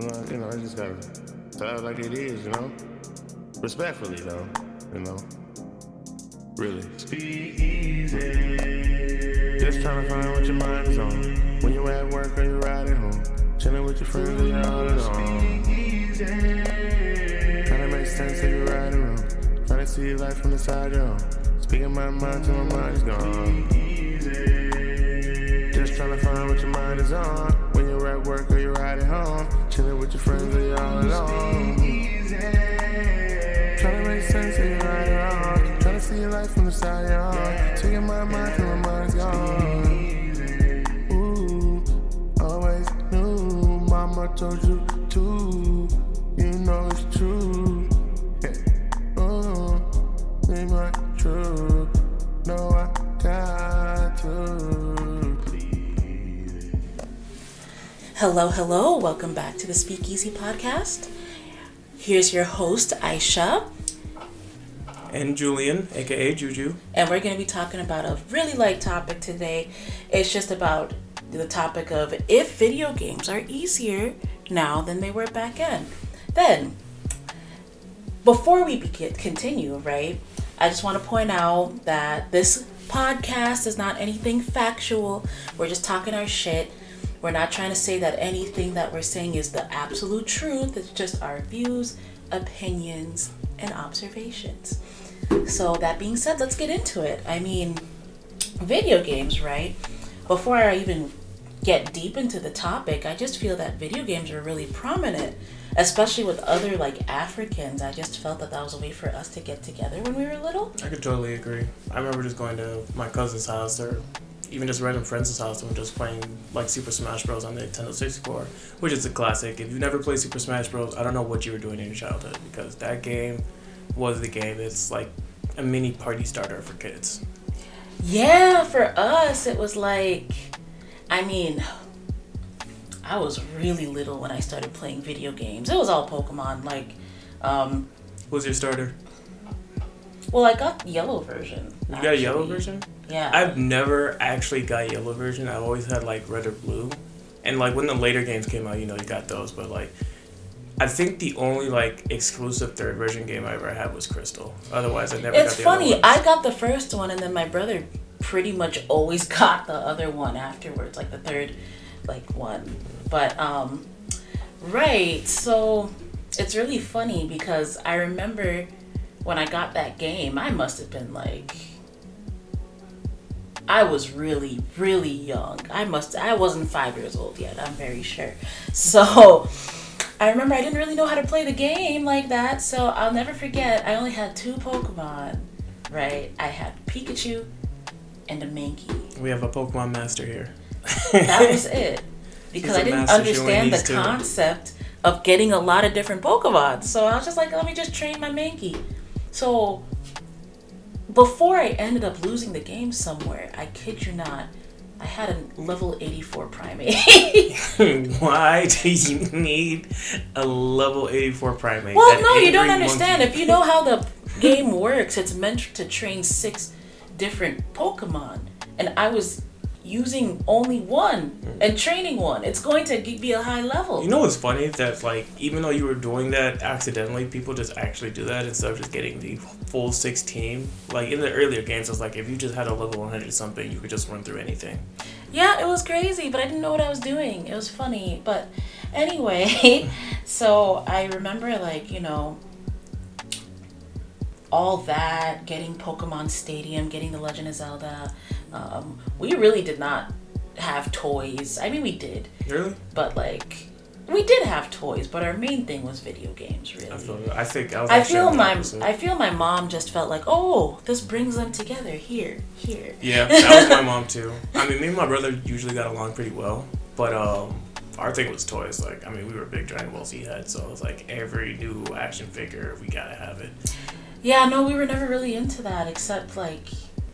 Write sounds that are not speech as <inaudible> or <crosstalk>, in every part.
know, you know, I just gotta tell it like it is, you know? Respectfully, though, you know? Really. Speak easy. Just trying to find what your mind is on. When you're at work or you're riding home. Chilling with your friends and you're all alone. Trying to make sense of your riding around. Trying to see your life from the side your own. Speaking my mind till my mind is gone. Just trying to find what your mind is on. You're at work or you're riding home. Chilling with your friends or you're all alone. Trying to make sense of your riding around. Trying to see your life from the side your own. Speaking my mind till my mind's gone. Ooh, always knew. Mama told you to. You know it's true. Hello, hello. Welcome back to the SpeakEZ podcast. Here's your host, Aisha, and Julian, aka Juju. and we're going to be talking about a really light topic today. It's just about the topic of if video games are easier now than they were back then. Then, before we begin, continue, right, I just want to point out that this podcast is not anything factual. We're just talking our shit. We're not trying to say that anything that we're saying is the absolute truth. It's just our views, opinions, and observations. So, that being said, let's get into it. I mean, video games, right? Before I even get deep into the topic, I just feel that video games are really prominent, especially with other like Africans. I just felt that that was a way for us to get together when we were little. I could totally agree. I remember just going to my cousin's house or even just random friends' house and just playing like Super Smash Bros. on the Nintendo 64, which is a classic. If you've never played Super Smash Bros., I don't know what you were doing in your childhood because that game was the game. It's like a mini party starter for kids. Yeah, for us, it was like, I mean, I was really little when I started playing video games. It was all Pokemon. Like, um, Who's your starter? well, I got the yellow version. You got a yellow version? Yeah. I've never actually got yellow version. I've always had like red or blue. And like when the later games came out, you know, you got those. But like, I think the only like exclusive third version game I ever had was Crystal. Otherwise, I never It's got the funny. I got the first one, and then my brother pretty much always <laughs> got the other one afterwards, like the third, like one. But um, right. So it's really funny because I remember when I got that game, I must have been like. I was really, really young. I must. I wasn't five years old yet. I'm very sure. So, I remember I didn't really know how to play the game like that. So I'll never forget. I only had two Pokemon. Right. I had Pikachu and a Mankey. We have a Pokemon master here. That was <laughs> it. Because I didn't understand the two. concept of getting a lot of different Pokemon. So I was just like, let me just train my Mankey. So before I ended up losing the game somewhere, I kid you not, I had a level 84 Primeape. <laughs> Why <laughs> do you need a level 84 Primeape? well, no, you don't understand. monkey? If you know how the game works, it's meant to train six different Pokemon. And I was using only one and mm-hmm. training one. It's going to be a high level. You know what's funny? That like even though you were doing that accidentally, people just actually do that instead of just getting the full 16. Like in the earlier games, it was like if you just had a level 100 something, you could just run through anything. Yeah, it was crazy, but I didn't know what I was doing. It was funny. But anyway, <laughs> so I remember, like, you know, all that, getting Pokemon Stadium, getting The Legend of Zelda. Um, we really did not have toys. I mean, we did, Really? but like, we did have toys, but our main thing was video games, really. I feel. I think I was. I feel my opposite. I feel my mom just felt like, oh, this brings them together here, here. Yeah, that was my mom too. <laughs> I mean, me and my brother usually got along pretty well, but um, our thing was toys. Like, I mean, we were big Dragon Ball Z heads, so it was like every new action figure, we gotta have it. Yeah, no, we were never really into that except like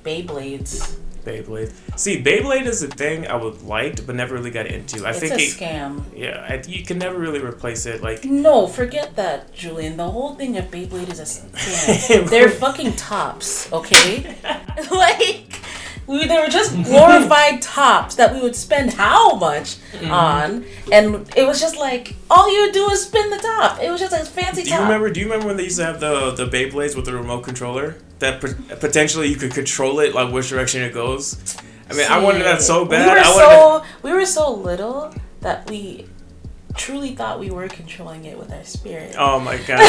Beyblades. Beyblade. See, Beyblade is a thing I would liked, but never really got into. I think it's think a it, scam. yeah, I, you can never really replace it. Like, No, forget that, Julian. The whole thing of Beyblade is a scam. <laughs> They're fucking tops, okay? <laughs> <laughs> like We, they were just glorified tops that we would spend how much Mm-hmm. on, and it was just like all you would do is spin the top. It was just a fancy Do top. you remember? Do you remember when they used to have the the Beyblades with the remote controller that potentially you could control it like which direction it goes? I mean, I wanted that so bad. We were so we were so little that we truly thought we were controlling it with our spirit. Oh my <laughs> god.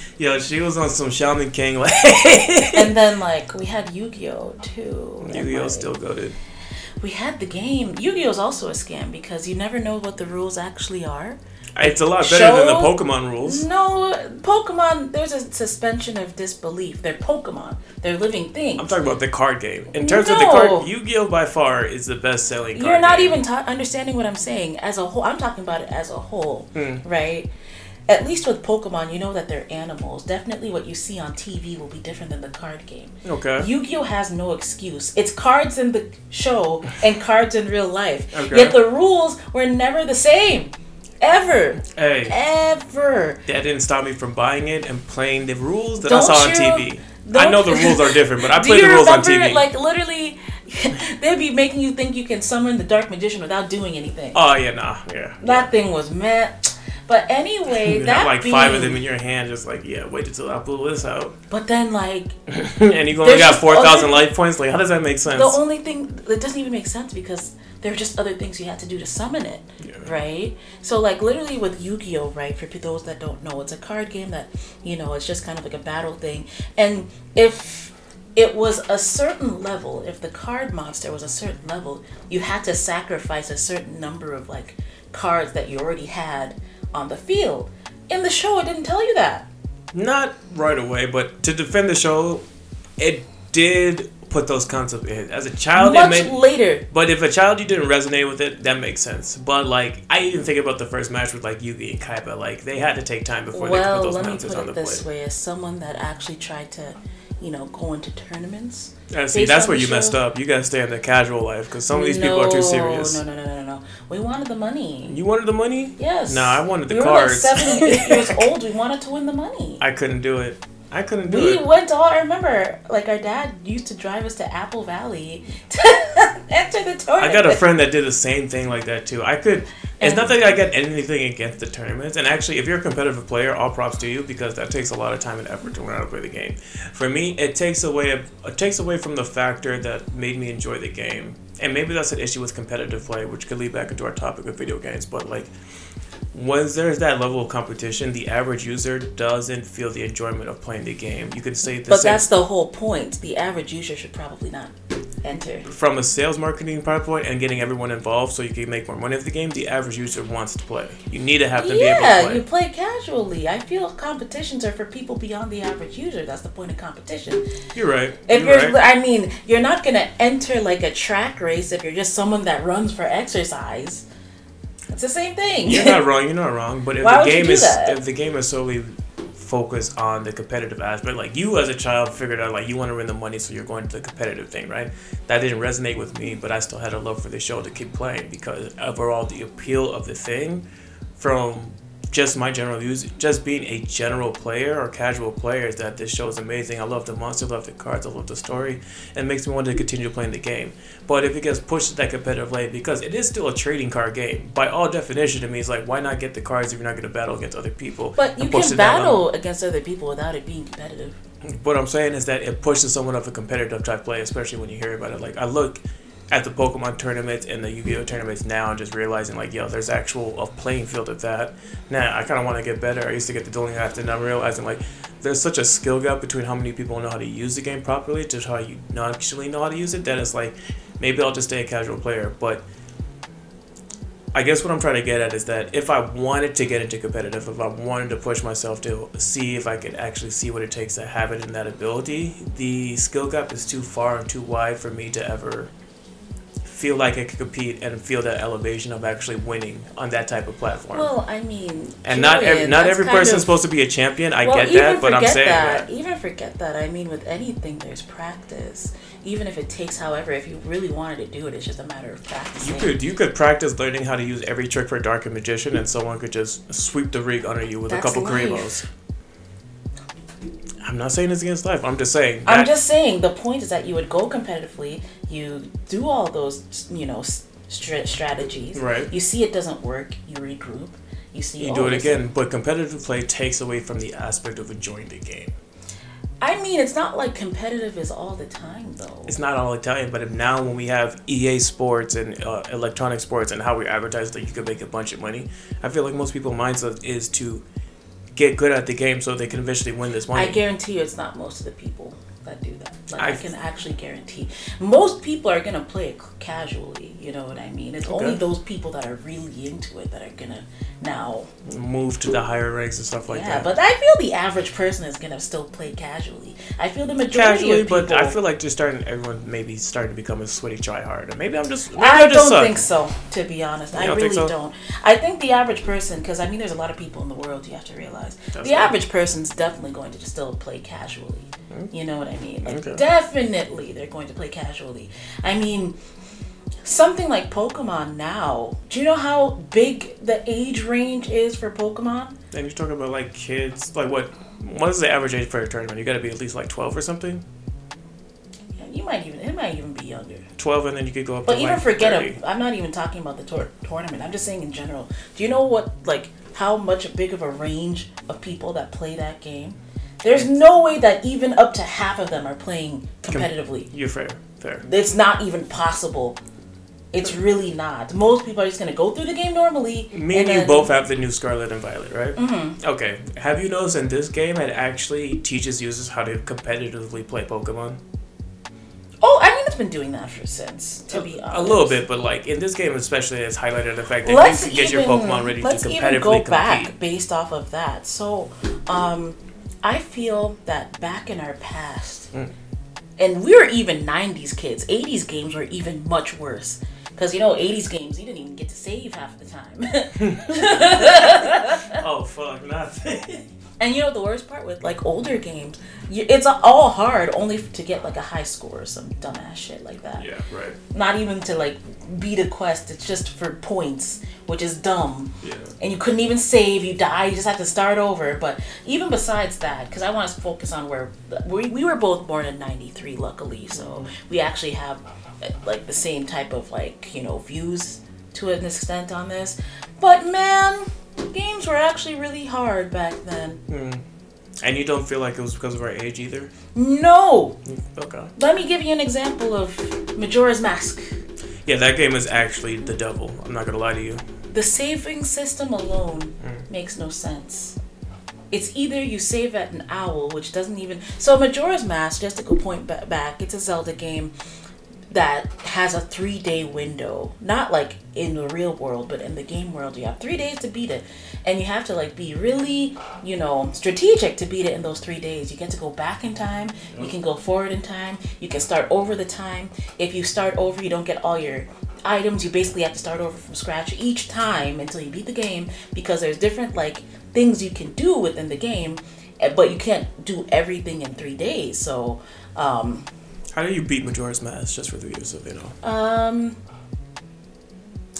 <laughs> Yo, she was on some Shaman King like And then like we had Yu-Gi-Oh too. Yu-Gi-Oh like, still goaded. We had the game. Yu-Gi-Oh is also a scam because you never know what the rules actually are. It's a lot better than the Pokemon rules. No, Pokemon. There's a suspension of disbelief. They're Pokemon. They're living things. I'm talking about the card game. In terms of the No. card, Yu-Gi-Oh by far is the best selling card You're not game. even ta- understanding what I'm saying as a whole. I'm talking about it as a whole, Hmm. right? At least with Pokemon, you know that they're animals. Definitely what you see on TV will be different than the card game. Okay. Yu Gi Oh has no excuse. It's cards in the show and cards in real life. Okay. Yet the rules were never the same. Ever. Hey, Ever. that didn't stop me from buying it and playing the rules that I Don't saw on TV. I know the <laughs> rules are different, but I played the rules on TV. like, literally, <laughs> they'd be making you think you can summon the Dark Magician without doing anything. oh yeah, nah, yeah. That thing was mad. But anyway, You <laughs> that like being, five of them in your hand, just like yeah. Wait until I pull this out, But then, like, and you only got four thousand life points. Like, how does that make sense? the only thing that doesn't even make sense because there are just other things you had to do to summon it, Yeah. Right? So, like, literally with Yu-Gi-Oh, right? For those that don't know, it's a card game that you know it's just kind of like a battle thing, and if it was a certain level, if the card monster was a certain level, you had to sacrifice a certain number of like cards that you already had on the field. In the show, it didn't tell you that. Not right away, but to defend the show, it did put those concepts in. As a child, Much made. later, But if a child you didn't resonate with it, that makes sense. But like, I even think about the first match with like Yugi and Kaiba. Like, they had to take time before they well, could put those let me put on the it this plate. way: as someone that actually tried to, you know, go into tournaments. Yeah, see, that's where the you messed up. You gotta stay in the casual life because some of these people are too serious. No, no, no, no, no, no. We wanted the money. You wanted the money? Yes. No, I wanted the we cards. Were like seven, eight <laughs> years old. We wanted to win the money. I couldn't do it. I couldn't do we it. We went all. I remember, like our dad used to drive us to Apple Valley <laughs> to enter the tournament. I got a friend that did the same thing like that too. I could. It's not that I got anything against the tournaments, and actually, if you're a competitive player, all props to you because that takes a lot of time and effort to learn how to play the game. For me, it takes away it takes away from the factor that made me enjoy the game, and maybe that's an issue with competitive play, which could lead back into our topic of video games. But like, when there's that level of competition, the average user doesn't feel the enjoyment of playing the game. You could say the But same that's the whole point. The average user should probably not enter. from a sales marketing point and getting everyone involved so you can make more money of the game, the average user wants to play. You need to have them Yeah, be able to play. Yeah, you play casually. I feel competitions are for people beyond the average user. That's the point of competition. You're right. If you're you're, right. I mean, you're not gonna enter like a track race if you're just someone that runs for exercise. It's the same thing. You're not <laughs> wrong. You're not wrong. But if Why the game is that? if the game is solely focused on the competitive aspect, like you as a child figured out like you want to win the money, so you're going to the competitive thing, right? That didn't resonate with me, but I still had a love for the show to keep playing because overall the appeal of the thing, from just my general views, just being a general player or casual player, is that this show is amazing. I love the monster, love the cards, I love the story, and it makes me want to continue playing the game. But if it gets pushed to that competitive lane, because it is still a trading card game, by all definition, it means like why not get the cards if you're not going to battle against other people? But you push can it that level? battle against other people without it being competitive. What I'm saying is that it pushes someone of a competitive type play, especially when you hear about it. Like I look at the Pokemon tournaments and the Yu-Gi-Oh tournaments now, and just realizing like, yo, there's actual a playing field of that. Now I kind of want to get better. I used to get the dueling after, and I'm realizing like there's such a skill gap between how many people know how to use the game properly to how you not actually know how to use it. That it's like maybe I'll just stay a casual player, but. I guess what I'm trying to get at is that if I wanted to get into competitive, if I wanted to push myself to see if I could actually see what it takes to have it in that ability, the skill gap is too far and too wide for me to ever feel like I could compete and feel that elevation of actually winning on that type of platform. Well, I mean, and not every, not every person's supposed to be a champion. I well, get that, but I'm saying that. that. Even forget that. I mean, with anything, there's practice. Even if it takes, however, if you really wanted to do it, it's just a matter of practice. You could you could practice learning how to use every trick for Dark and Magician, and someone could just sweep the rig under you with That's a couple. Kuribohs. I'm not saying it's against life. I'm just saying. I'm just saying the point is that you would go competitively, you do all those, you know, s- stra- strategies. Right. You see it doesn't work, you regroup. You see. you do it again, but competitive play takes away from the aspect of enjoying the game. I mean, it's not like competitive is all the time though. It's not all the time, but if now when we have EA Sports and uh, electronic sports and how we advertise that you can make a bunch of money, I feel like most people's mindset is to get good at the game so they can eventually win this money. I guarantee you, it's not most of the people that do that. Like I, I- can actually guarantee, most people are gonna play it casually. You know what I mean? It's only those people that are really into it that are gonna now. Move to the higher ranks and stuff like yeah, that. but I feel the average person is gonna still play casually. I feel the majority Casually, of people. but I feel like just starting everyone maybe starting to become a sweaty tryhard. And maybe I'm just maybe I I just don't suck. think so, to be honest. I don't really so? don't. I think the average person, because I mean, there's a lot of people in the world. You have to realize That's the right. average person's definitely going to just still play casually. You know what I mean? Like, Okay. definitely, they're going to play casually. I mean, something like Pokemon now. Do you know how big the age range is for Pokemon? And you're talking about like kids, like what? What is the average age for a tournament? You got to be at least like 12 or something. Yeah, You might even it might even be younger. 12, and then you could go up But to even like forget 30. it. I'm not even talking about the tour- tournament. I'm just saying in general. Do you know what like how much big of a range of people that play that game? There's no way that even up to half of them are playing competitively. You're fair, fair. It's not even possible. It's really not. Most people are just gonna go through the game normally. Me and, you then- both have the new Scarlet and Violet, right? Mm-hmm. Okay. Have you noticed in this game it actually teaches users how to competitively play Pokemon? Oh, I mean, it's been doing that for since. To be honest, A little bit, but like in this game especially, it's highlighted the fact that let's you can get even, your Pokemon ready to competitively compete. let's even go compete. back based off of that. So, um, I feel that back in our past, Mm. and we were even '90s kids. '80s games were even much worse. Because you know, '80s games, you didn't even get to save half the time. <laughs> Oh fuck, nothing. <laughs> and you know the worst part with like older games, you, it's all hard only to get like a high score or some dumbass shit like that. yeah, right. Not even to like beat a quest. It's just for points, which is dumb. Yeah. and you couldn't even save. You die. You just have to start over. But even besides that, because I want to focus on where we, we were both born in '93, luckily, so mm-hmm. we actually have like the same type of like you know views to an extent on this. But man, games were actually really hard back then. Hmm. And you don't feel like it was because of our age either? No, Okay. let me give you an example of Majora's Mask. Yeah, that game is actually the devil. I'm not gonna lie to you. The saving system alone hmm. makes no sense. It's either you save at an owl, which doesn't even. So Majora's Mask, just to go point ba- back, it's a Zelda game that has a three day window. Not like in the real world, but in the game world, you have three days to beat it, and you have to like be really, you know, strategic to beat it in those three days. You get to go back in time. You can go forward in time. You can start over the time. If you start over, you don't get all your items you basically have to start over from scratch each time until you beat the game because there's different like things you can do within the game eh, but you can't do everything in three days so um How do you beat Majora's Mask just for the viewers if they know? um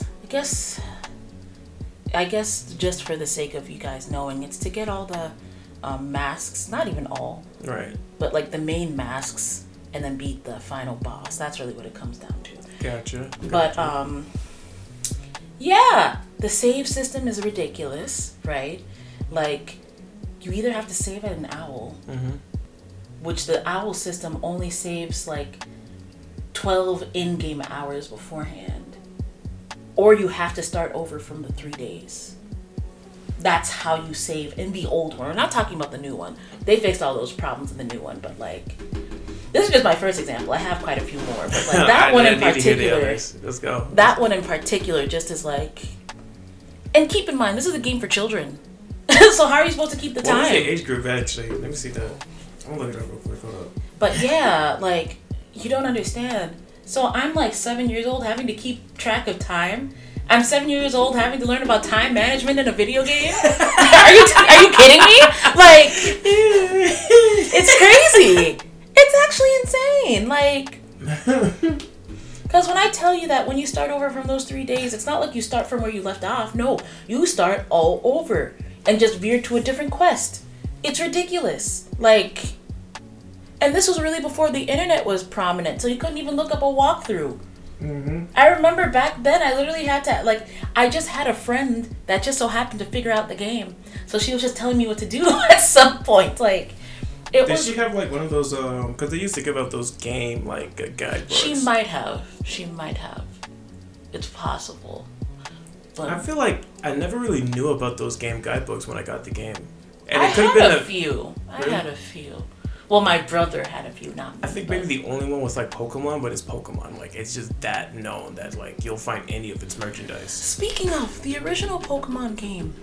i guess i guess just for the sake of you guys knowing it's to get all the um, masks not even all Right. but like the main masks and then beat the final boss that's really what it comes down to Gotcha. But gotcha. um yeah, the save system is ridiculous, right? Like you either have to save at an owl, Mhm. Which the owl system only saves like 12 in-game hours beforehand, or you have to start over from the 3 days. That's how you save in the old one. We're not talking about the new one. They fixed all those problems in the new one, but like this is just my first example. I have quite a few more, but like <laughs> that one in need to hear the particular. Let's go. that one in particular just is like and keep in mind this is a game for children <laughs> so how are you supposed to keep the What was the time age group actually? Let me see that. I'm gonna look it up real quick. Hold up. but yeah like you don't understand so i'm like seven years old having to keep track of time i'm seven years old having to learn about time management in a video game are you are you kidding me like it's crazy it's actually insane like <laughs> Because when I tell you that when you start over from those three days, it's not like you start from where you left off. No, you start all over and just veer to a different quest. It's ridiculous. Like, And this was really before the internet was prominent, so you couldn't even look up a walkthrough. Mm-hmm. I remember back then, I literally had to, like, I just had a friend that just so happened to figure out the game. So she was just telling me what to do <laughs> at some point. Like, it Did was. she have like one of those? Um, because they used to give out those game like uh, guidebooks. She might have. She might have. It's possible. But I feel like I never really knew about those game guidebooks when I got the game, and I it could have been a, a. few. I had a few. Well, my brother had a few, not me. I think maybe the only one was like Pokemon, but it's Pokemon. Like it's just that known that like you'll find any of its merchandise. Speaking of, the original Pokemon game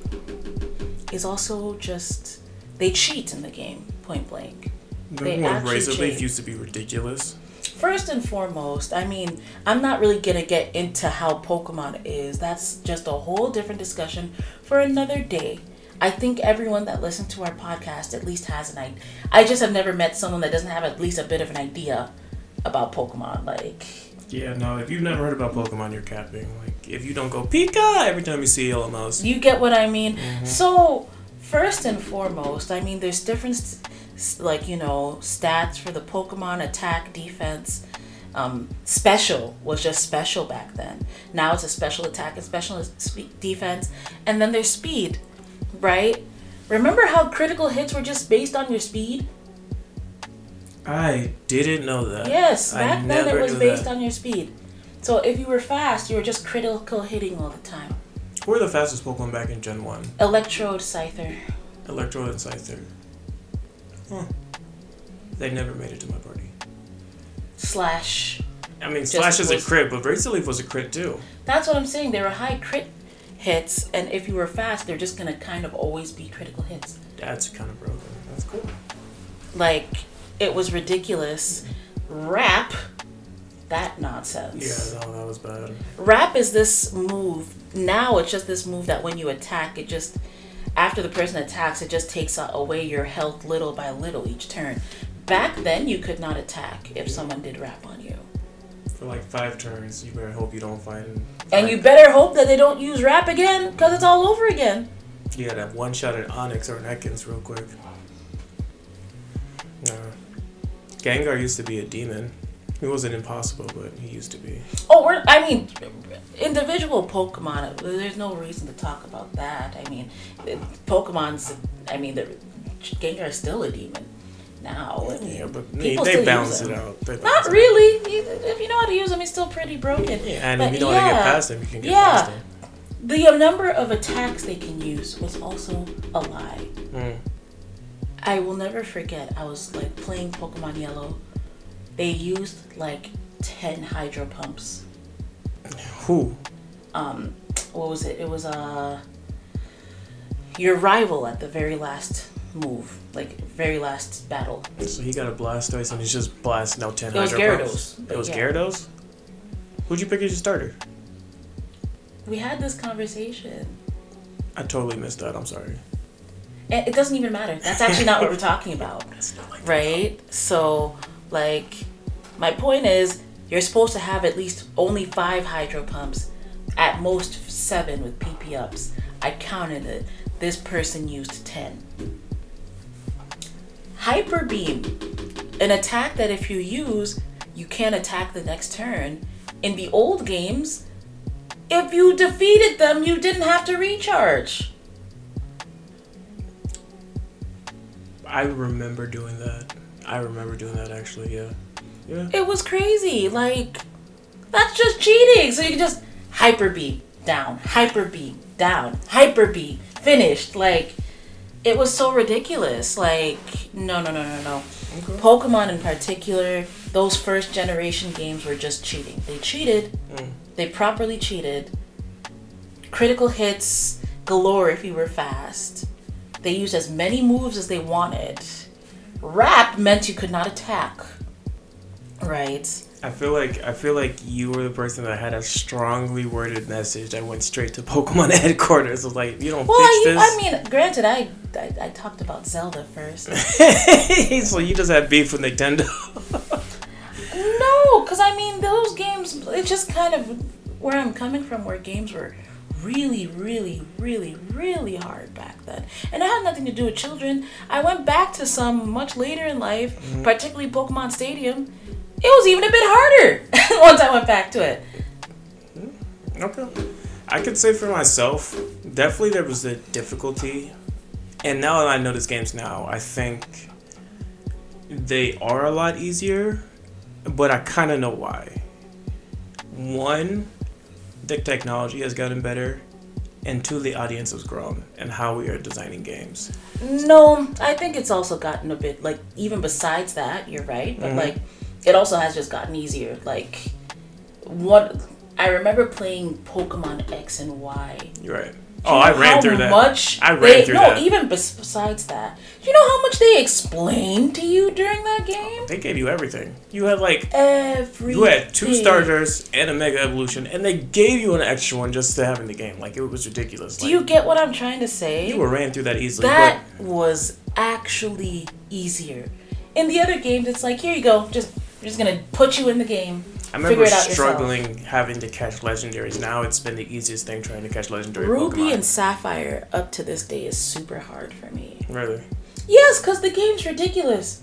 is also just. They cheat in the game, point blank. They actually Razor Leaf used to be ridiculous? First and foremost, I mean, I'm not really gonna get into how Pokemon is. That's just a whole different discussion for another day. I think everyone that listens to our podcast at least has an idea. I just have never met someone that doesn't have at least a bit of an idea about Pokemon. Like, Yeah, no. If you've never heard about Pokemon, you're capping. Like if you don't go Pika every time you see Yellow Mouse. you get what I mean? So, first and foremost, I mean, there's different, like, you know, stats for the Pokemon attack, defense. Um, special was just special back then. Now it's a special attack and special defense. And then there's speed, right? Remember how critical hits were just based on your speed? I didn't know that. Yes, I back then it was based that. on your speed. So if you were fast, you were just critical hitting all the time. Who were the fastest Pokemon back in Gen One? Electrode Scyther. Electrode and Scyther. Huh. They never made it to my party. Slash I mean, Slash is a crit, but Razor Leaf was a crit too. That's what I'm saying. They were high crit hits, and if you were fast, they're just gonna kind of always be critical hits. That's kind of broken. That's cool. Like it was ridiculous. Wrap, that nonsense. Yeah, no, that was bad. Wrap is this move. Now it's just this move that when you attack, it just after the person attacks, it just takes away your health little by little each turn. Back then, you could not attack if someone did Wrap on you. For like five turns, you better hope you don't find. And you better hope that they don't use Wrap again, because it's all over again. You gotta have one shot at Onix or an Ekans real quick. No. Gengar used to be a demon. He wasn't impossible, but he used to be. Oh, we're, I mean, individual Pokemon, uh, there's no reason to talk about that. I mean, Pokemon's, I mean, the Gengar is still a demon now. I mean, Yeah, but they, they balance it out. They Not balance it out. really. He- If you know how to use them, he's still pretty broken. Yeah, and But if you know how to get past him, you can get yeah. past him. The uh, number of attacks they can use was also a lie. Mm. I will never forget. I was like playing Pokemon Yellow. They used like ten Hydro Pumps. Who? Um, what was it? It was uh your rival at the very last move, like very last battle. So he got a Blastoise and he's just blasting out 10 It was Hydro Gyarados, It was yeah. Gyarados? Who'd you pick as your starter? We had this conversation. I totally missed that. I'm sorry. It, it doesn't even matter. That's actually not what we're talking about. <laughs> right? So, like, my point is, you're supposed to have at least only five hydro pumps, at most seven with PP ups. I counted it. This person used 10. Hyper Beam, an attack that if you use, you can't attack the next turn. In the old games, if you defeated them, you didn't have to recharge. I remember doing that. I remember doing that actually, yeah. Yeah. It was crazy. Like, that's just cheating. So you can just hyper beam down, hyper beam down, hyper beam finished. Like, it was so ridiculous. Like, no, no, no, no, no. Okay. Pokemon in particular, those first generation games were just cheating. They cheated. Mm. They properly cheated. Critical hits galore if you were fast. They used as many moves as they wanted. Wrap meant you could not attack. Right? I feel like I feel like you were the person that had a strongly worded message that went straight to <laughs> Pokemon headquarters. Was like, you don't Well, I, fix I mean, granted, I, I I talked about Zelda first. this. <laughs> so you just had beef with Nintendo. <laughs> no, because I mean, those games, it's just kind of where I'm coming from, where games were really, really, really, really hard back then. And it had nothing to do with children. I went back to some much later in life, Mm-hmm. particularly Pokemon Stadium. It was even a bit harder <laughs> once I went back to it. Okay. I could say for myself, definitely there was a difficulty. And now that I know these games now, I think they are a lot easier, but I kind of know why. One, the technology has gotten better, and two, the audience has grown and how we are designing games. No, I think it's also gotten a bit like even besides that, you're right, but Mhm. like it also has just gotten easier. Like what I remember playing Pokemon X and Y. You're right. Do Oh, you I ran through that. Much I ran they, through no, that. No, even besides that, do you know how much they explained to you during that game? They gave you everything. You had like Every You had two starters and a mega evolution, and they gave you an extra one just to have in the game. Like it was ridiculous. Do Like, you get what I'm trying to say? you were ran through that easily. that was actually easier. In the other games, it's like here you go, just we're just gonna put you in the game. I remember out yourself. struggling having to catch legendaries. Now it's been the easiest thing trying to catch legendary Ruby Pokemon. and Sapphire up to this day is super hard for me. really, Yes, because the game's ridiculous.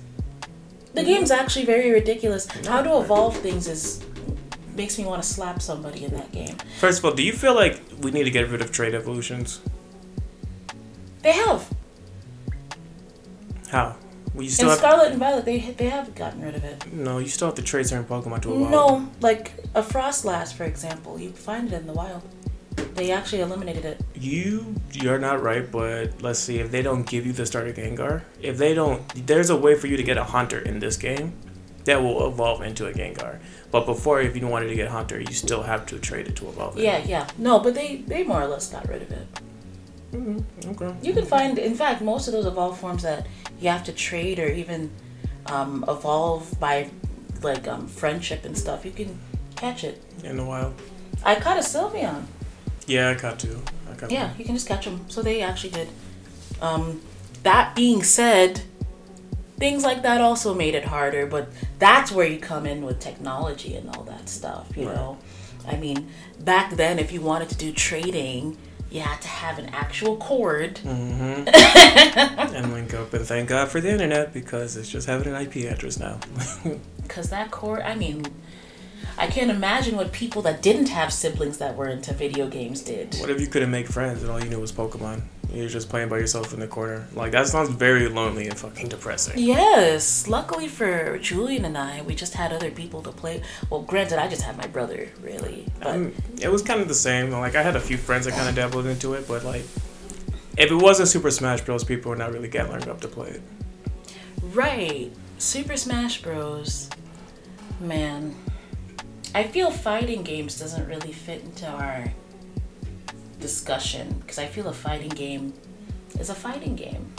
The mm-hmm. game's actually very ridiculous. Mm-hmm. How to evolve things is makes me want to slap somebody in that game. first of all, do you feel like we need to get rid of trade evolutions? They have How? Well, you in still have Scarlet and Violet. They they have gotten rid of it. no. You still have to trade certain Pokemon to evolve. No, like a Froslass, for example, you find it in the wild. They actually eliminated it. You you're not right, but let's see if they don't give you the starter Gengar. If they don't, there's a way for you to get a Haunter in this game that will evolve into a Gengar. But before, if you wanted to get Haunter, you still have to trade it to evolve it. Yeah, yeah. No, but they they more or less got rid of it. Okay. You can find, in fact, most of those evolve forms that you have to trade or even um, evolve by like um, friendship and stuff. You can catch it. In the wild. I caught a Sylveon. Yeah, I caught two. I caught Yeah, you can just catch them. So they actually did. Um, that being said, things like that also made it harder, but that's where you come in with technology and all that stuff, you Right. know? I mean, back then, if you wanted to do trading, you had to have an actual cord. Mm-hmm. and link up, and thank God for the internet because it's just having an IP address now. <laughs> Because that cord, I mean, I can't imagine what people that didn't have siblings that were into video games did. what if you couldn't make friends and all you knew was Pokemon? You're just playing by yourself in the corner. Like that sounds very lonely and fucking depressing. Yes, luckily for Julian and I, we just had other people to play. Well, granted, I just had my brother, really. But Um, it was kind of the same. Like I had a few friends that kind of dabbled into it, but like if it wasn't Super Smash Bros, people were not really gathering up to play it. right, Super Smash Bros. Man, I feel fighting games doesn't really fit into our discussion because I feel a fighting game is a fighting game.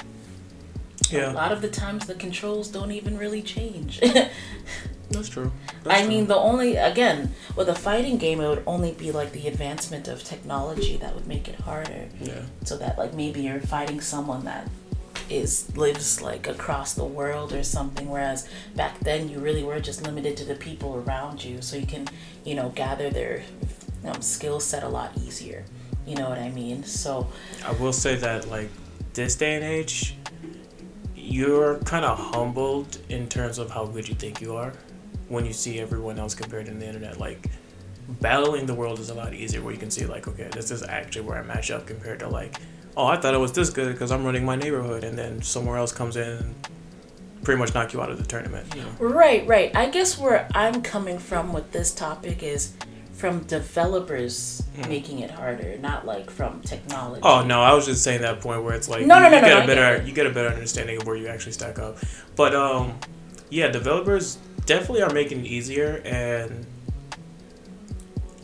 Yeah. A lot of the times the controls don't even really change. <laughs> that's true. I mean, the only again with a fighting game, it would only be like the advancement of technology that would make it harder. yeah, So that like maybe you're fighting someone that is lives like across the world or something. Whereas back then you really were just limited to the people around you, so you can you know gather their um, skill set a lot easier. You know what I mean? So I will say that like this day and age, you're kind of humbled in terms of how good you think you are when you see everyone else compared in the internet. Like battling the world is a lot easier where you can see like, okay, this is actually where I match up compared to like, oh, I thought it was this good because I'm running my neighborhood, and then somewhere else comes in and pretty much knock you out of the tournament. You know? Right, right. I guess where I'm coming from with this topic is from developers making it harder, not like from technology. Oh no, I was just saying that point where it's like No, you, no, no, you no, get no, a better get you get a better understanding of where you actually stack up. But um, yeah, developers definitely are making it easier, and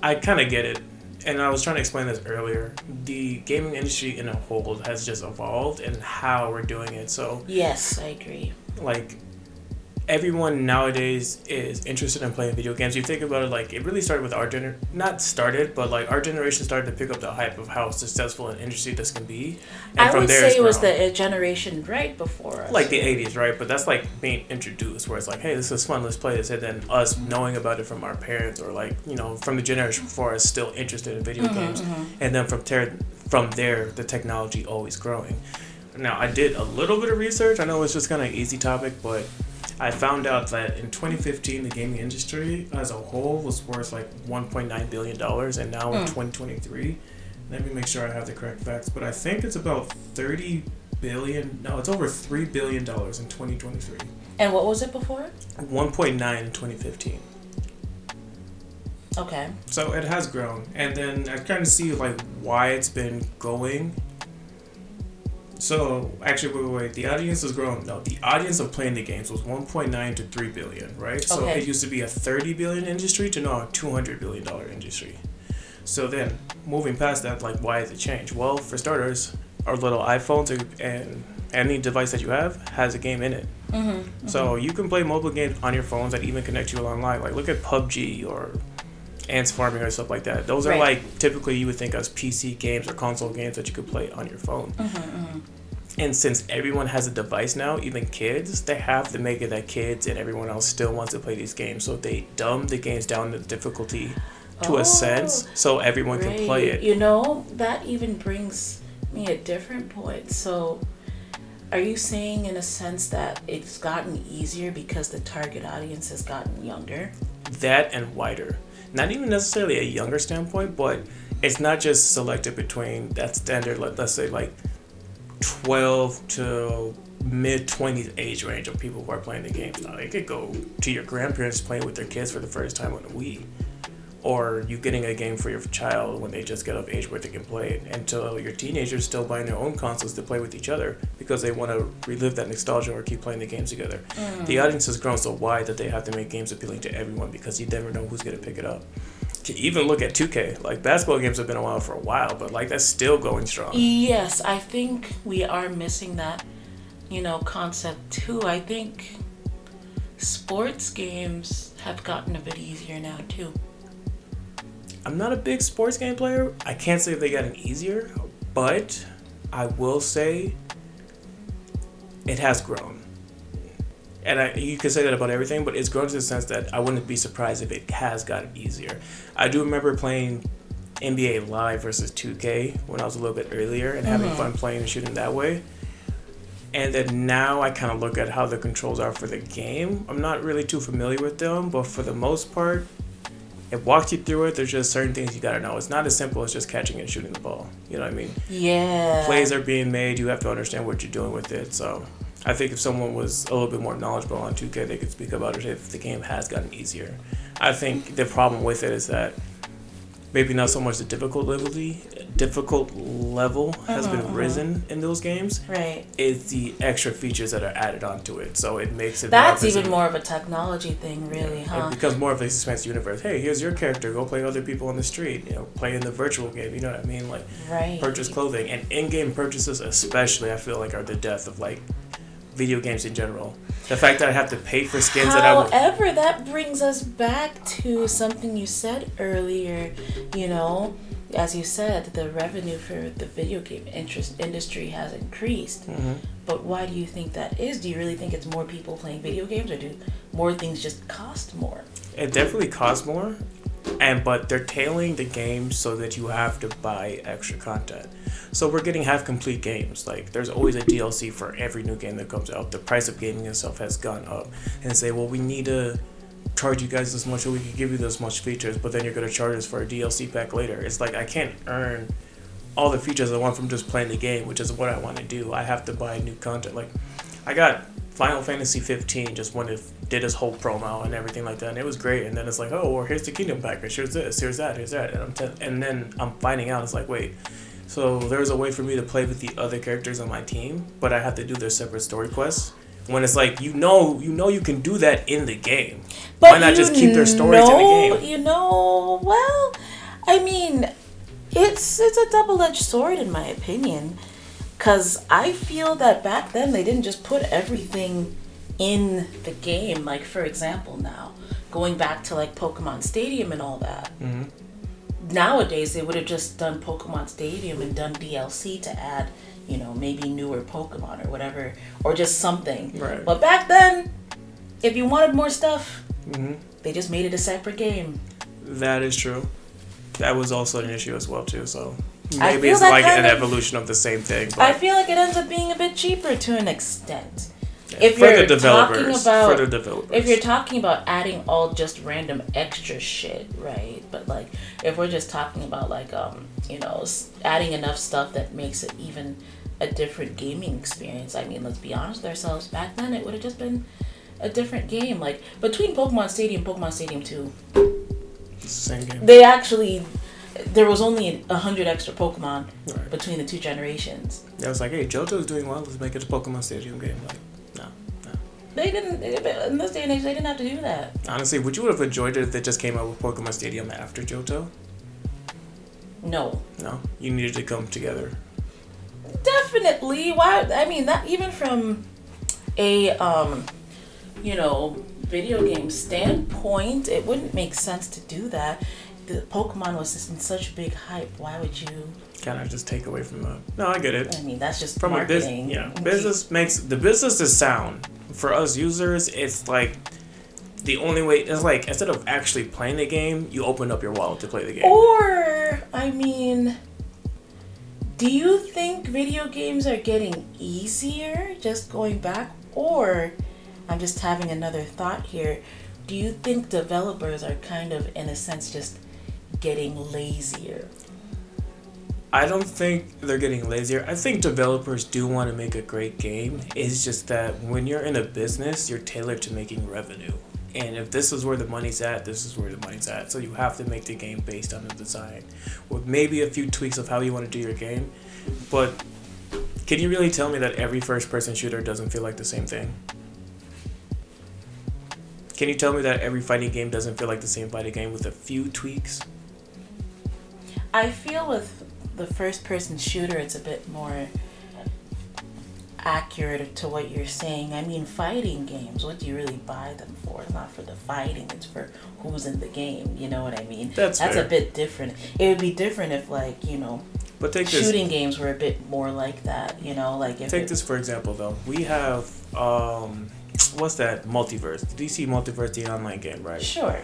I kind of get it. And I was trying to explain this earlier. The gaming industry in a whole has just evolved and how we're doing it. So Yes, I agree. like everyone nowadays is interested in playing video games. You think about it, like it really started with our gener not started, but like our generation started to pick up the hype of how successful an industry this can be. And I would say it was the generation right before us. Like the '80s, right? But that's like being introduced, where it's like, hey, this is fun, let's play this, and then us knowing about it from our parents or like you know from the generation before us still interested in video mm-hmm, games, mm-hmm. and then from ter- from there the technology always growing. Now I did a little bit of research. I know it's just kind of an easy topic, but I found out that in 2015, the gaming industry as a whole was worth like 1.9 billion dollars, and now mm. in 2023, let me make sure I have the correct facts, but I think it's about 30 billion. No, it's over three billion dollars in 2023. And what was it before? 1.9 in 2015. Okay. So it has grown, and then I kind of see like why it's been going so actually, wait, wait, wait. The audience has grown. No, the audience of playing the games was 1.9 to 3 billion, right? Okay. So it used to be a 30 billion industry to now a 200 billion dollar industry. So then, moving past that, like, why has it changed? Well, for starters, our little iPhones and any device that you have has a game in it. Mm-hmm, mm-hmm. So you can play mobile games on your phones that even connect you online. Like, look at PUBG or ants farming or stuff like that. Those are right. like typically you would think as PC games or console games that you could play on your phone. Mm-hmm, mm-hmm. And since everyone has a device now, even kids, they have to make it that kids and everyone else still wants to play these games. So they dumb the games down to the difficulty to oh, a sense so everyone can play it. You know, that even brings me a different point. So are you saying in a sense that it's gotten easier because the target audience has gotten younger? That and wider not even necessarily a younger standpoint, but it's not just selected between that standard, let, let's say like 12 to mid 20s age range of people who are playing the game now. It could go to your grandparents playing with their kids for the first time on a Wii or you getting a game for your child when they just get of age where they can play it until your teenagers still buying their own consoles to play with each other because they want to relive that nostalgia or keep playing the games together. Mm. The audience has grown so wide that they have to make games appealing to everyone because you never know who's going to pick it up. To even look at 2K, like basketball games have been around for a while, but like that's still going strong. Yes, I think we are missing that, you know, concept too. I think sports games have gotten a bit easier now too. I'm not a big sports game player. I can't say if they gotten easier, but I will say it has grown. And I, you can say that about everything, but it's grown to the sense that I wouldn't be surprised if it has gotten easier. I do remember playing NBA Live versus 2K when I was a little bit earlier and having mm-hmm. fun playing and shooting that way. And then now I kind of look at how the controls are for the game. I'm not really too familiar with them, but for the most part, it walks you through it. There's just certain things you gotta know. It's not as simple as just catching and shooting the ball. You know what I mean? Yeah. Plays are being made. You have to understand what you're doing with it. So I think if someone was a little bit more knowledgeable on 2K, they could speak about it if the game has gotten easier. I think the problem with it is that maybe not so much the difficulty difficult level has been uh-huh, uh-huh. risen in those games. Right. It's the extra features that are added onto it, so it makes it. That's even more of a technology thing, really, yeah. huh? It becomes more of a expansive universe. Hey, here's your character. Go play other people on the street. You know, play in the virtual game. You know what I mean? Like, right. purchase clothing and in-game purchases, especially. I feel like are the death of like video games in general. The fact that I have to pay for skins However, that I However, that brings us back to something you said earlier, you know, as you said, the revenue for the video game interest industry has increased. Mm-hmm. But why do you think that is? Do you really think it's more people playing video games or do more things just cost more? It definitely costs more and but they're tailing the game so that you have to buy extra content so we're getting half complete games like there's always a dlc for every new game that comes out the price of gaming itself has gone up and say well we need to charge you guys this much so we can give you this much features but then you're to charge us for a dlc pack later it's like i can't earn all the features i want from just playing the game which is what i want to do i have to buy new content like i got Final Fantasy 15 just went and did his whole promo and everything like that, and it was great. And then it's like, oh, well, here's the Kingdom package, here's this, here's that, here's that, and I'm and then I'm finding out it's like, wait, so there's a way for me to play with the other characters on my team, but I have to do their separate story quests. When it's like you know, you know, you can do that in the game. But Why not just keep their stories know, in the game? You know, well, I mean, it's it's a double edged sword in my opinion Cause I feel that back then they didn't just put everything in the game. Like for example, now going back to like Pokemon Stadium and all that. Mm-hmm. Nowadays, they would have just done Pokemon Stadium and done DLC to add, you know, maybe newer Pokemon or whatever, or just something. Right. But back then, if you wanted more stuff, hmm they just made it a separate game. That is true. That was also an issue as well too. So maybe it's like an of- evolution of the same thing. I feel like it ends up being a bit cheaper to an extent. yeah, if you're the developers, talking about- for the developers, If you're talking about adding all just random extra shit, right? But like, if we're just talking about like, um, you know, adding enough stuff that makes it even a different gaming experience. I mean, let's be honest with ourselves. Back then, it would have just been a different game. Like between Pokemon Stadium, Pokemon Stadium Two, it's the same game. they actually there was only a hundred extra Pokemon Right. between the two generations. I was like, hey, Johto's doing well. Let's make it a Pokemon Stadium game. Like, no, no. They didn't in this day and age. They didn't have to do that. Honestly, would you have enjoyed it if they just came out with Pokemon Stadium after Johto? No, No, you needed to come together. Definitely. Why? I mean, that even from a um, you know, video game standpoint, it wouldn't make sense to do that. The Pokemon was just in such big hype. Why would you? Kind of just take away from the. No, I get it. I mean, that's just From a business, marketing. yeah, business makes the business is sound. For us users, it's like the only way. is like instead of actually playing the game, you open up your wallet to play the game. Or, I mean, do you think video games are getting easier just going back? Or, I'm just having another thought here. Do you think developers are kind of, in a sense, just getting lazier? I don't think they're getting lazier. I think developers do want to make a great game. It's just that when you're in a business, you're tailored to making revenue. And if this is where the money's at, this is where the money's at. So you have to make the game based on the design, with maybe a few tweaks of how you want to do your game. But can you really tell me that every first-person shooter doesn't feel like the same thing? Can you tell me that every fighting game doesn't feel like the same fighting game with a few tweaks? I feel with the first person shooter, it's a bit more accurate to what you're saying. I mean, fighting games, what do you really buy them for? It's not for the fighting, it's for who's in the game. You know what I mean? That's That's fair. a bit different. It would be different if, like, you know, But take this. shooting games were a bit more like that, you know? Like, if Take it- this for example, though. We have um, what's that? MultiVersus. DC MultiVersus, the online game, right? Sure.